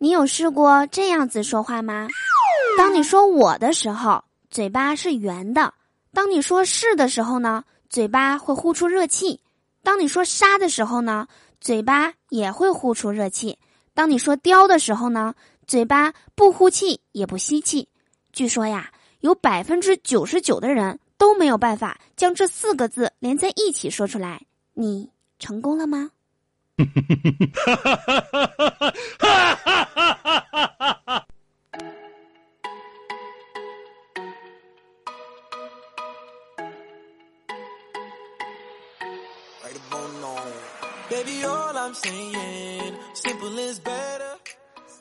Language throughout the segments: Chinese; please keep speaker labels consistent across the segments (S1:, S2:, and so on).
S1: 你有试过这样子说话吗？当你说我的时候，嘴巴是圆的；当你说是的时候呢，嘴巴会呼出热气；当你说杀的时候呢，嘴巴也会呼出热气；当你说雕的时候呢，嘴巴不呼气也不吸气。据说呀，有百分之九十九的人都没有办法将这四个字连在一起说出来。你成功了吗？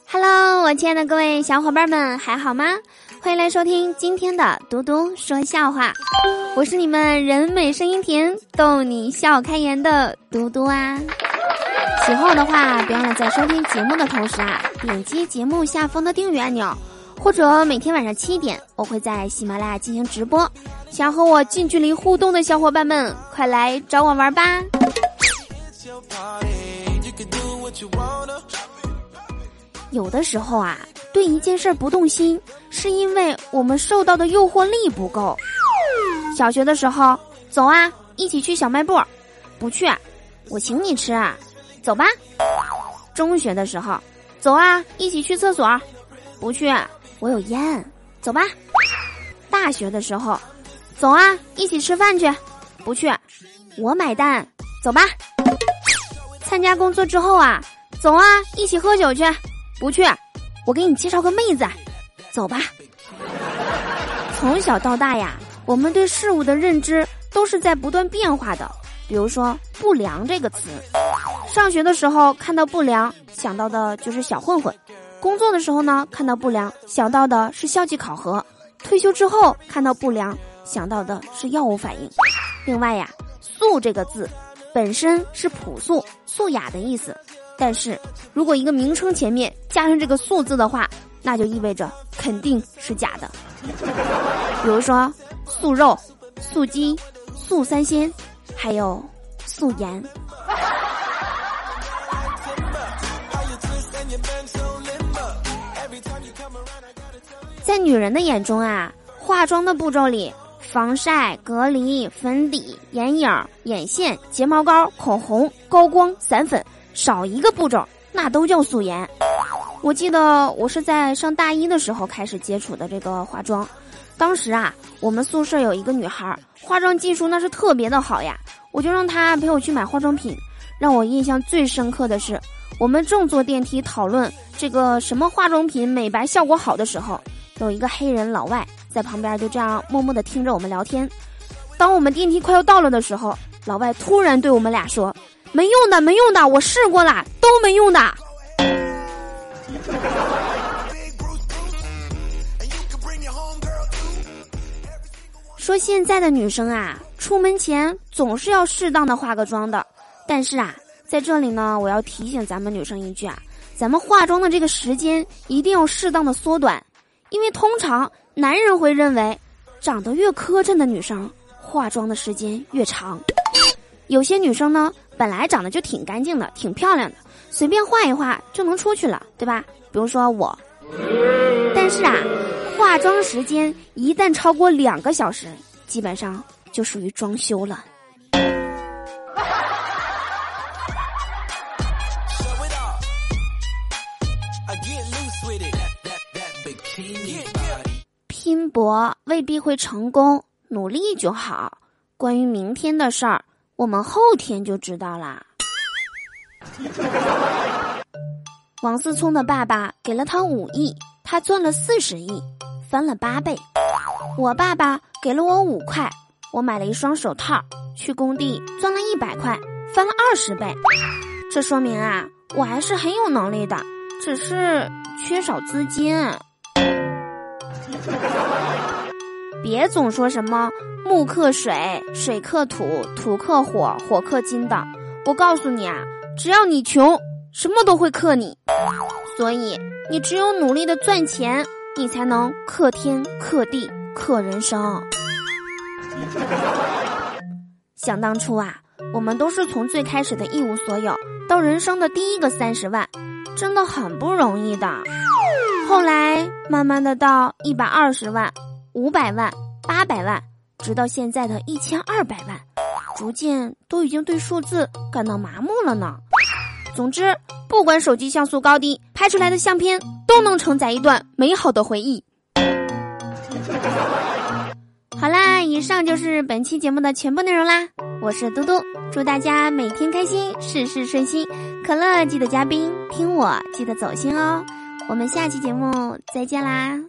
S1: ！Hello，我亲爱的各位小伙伴们，还好吗？欢迎来收听今天的嘟嘟说笑话，我是你们人美声音甜、逗你笑开颜的嘟嘟啊。喜欢我的话，别忘了在收听节目的同时啊，点击节目下方的订阅按钮，或者每天晚上七点，我会在喜马拉雅进行直播。想和我近距离互动的小伙伴们，快来找我玩吧！有的时候啊，对一件事不动心，是因为我们受到的诱惑力不够。小学的时候，走啊，一起去小卖部，不去，我请你吃啊。走吧，中学的时候，走啊，一起去厕所，不去，我有烟。走吧，大学的时候，走啊，一起吃饭去，不去，我买单。走吧，参加工作之后啊，走啊，一起喝酒去，不去，我给你介绍个妹子。走吧，从小到大呀，我们对事物的认知都是在不断变化的。比如说“不良”这个词。上学的时候看到不良，想到的就是小混混；工作的时候呢，看到不良，想到的是校际考核；退休之后看到不良，想到的是药物反应。另外呀，“素”这个字本身是朴素、素雅的意思，但是如果一个名称前面加上这个“素”字的话，那就意味着肯定是假的。比如说素肉、素鸡、素三鲜，还有素颜。在女人的眼中啊，化妆的步骤里，防晒、隔离、粉底、眼影、眼线、睫毛膏、口红、高光、散粉，少一个步骤那都叫素颜。我记得我是在上大一的时候开始接触的这个化妆，当时啊，我们宿舍有一个女孩，化妆技术那是特别的好呀，我就让她陪我去买化妆品。让我印象最深刻的是，我们正坐电梯讨论这个什么化妆品美白效果好的时候。有一个黑人老外在旁边，就这样默默的听着我们聊天。当我们电梯快要到了的时候，老外突然对我们俩说：“没用的，没用的，我试过了，都没用的。”说现在的女生啊，出门前总是要适当的化个妆的。但是啊，在这里呢，我要提醒咱们女生一句啊，咱们化妆的这个时间一定要适当的缩短。因为通常男人会认为，长得越磕碜的女生，化妆的时间越长。有些女生呢，本来长得就挺干净的，挺漂亮的，随便画一画就能出去了，对吧？比如说我。但是啊，化妆时间一旦超过两个小时，基本上就属于装修了。拼搏未必会成功，努力就好。关于明天的事儿，我们后天就知道啦。王思聪的爸爸给了他五亿，他赚了四十亿，翻了八倍。我爸爸给了我五块，我买了一双手套，去工地赚了一百块，翻了二十倍。这说明啊，我还是很有能力的，只是缺少资金。别总说什么木克水，水克土，土克火，火克金的。我告诉你啊，只要你穷，什么都会克你。所以你只有努力的赚钱，你才能克天克地克人生。想当初啊，我们都是从最开始的一无所有，到人生的第一个三十万。真的很不容易的。后来慢慢的到一百二十万、五百万、八百万，直到现在的一千二百万，逐渐都已经对数字感到麻木了呢。总之，不管手机像素高低，拍出来的相片都能承载一段美好的回忆。好啦，以上就是本期节目的全部内容啦。我是嘟嘟，祝大家每天开心，事事顺心。可乐记得加冰，听我记得走心哦。我们下期节目再见啦。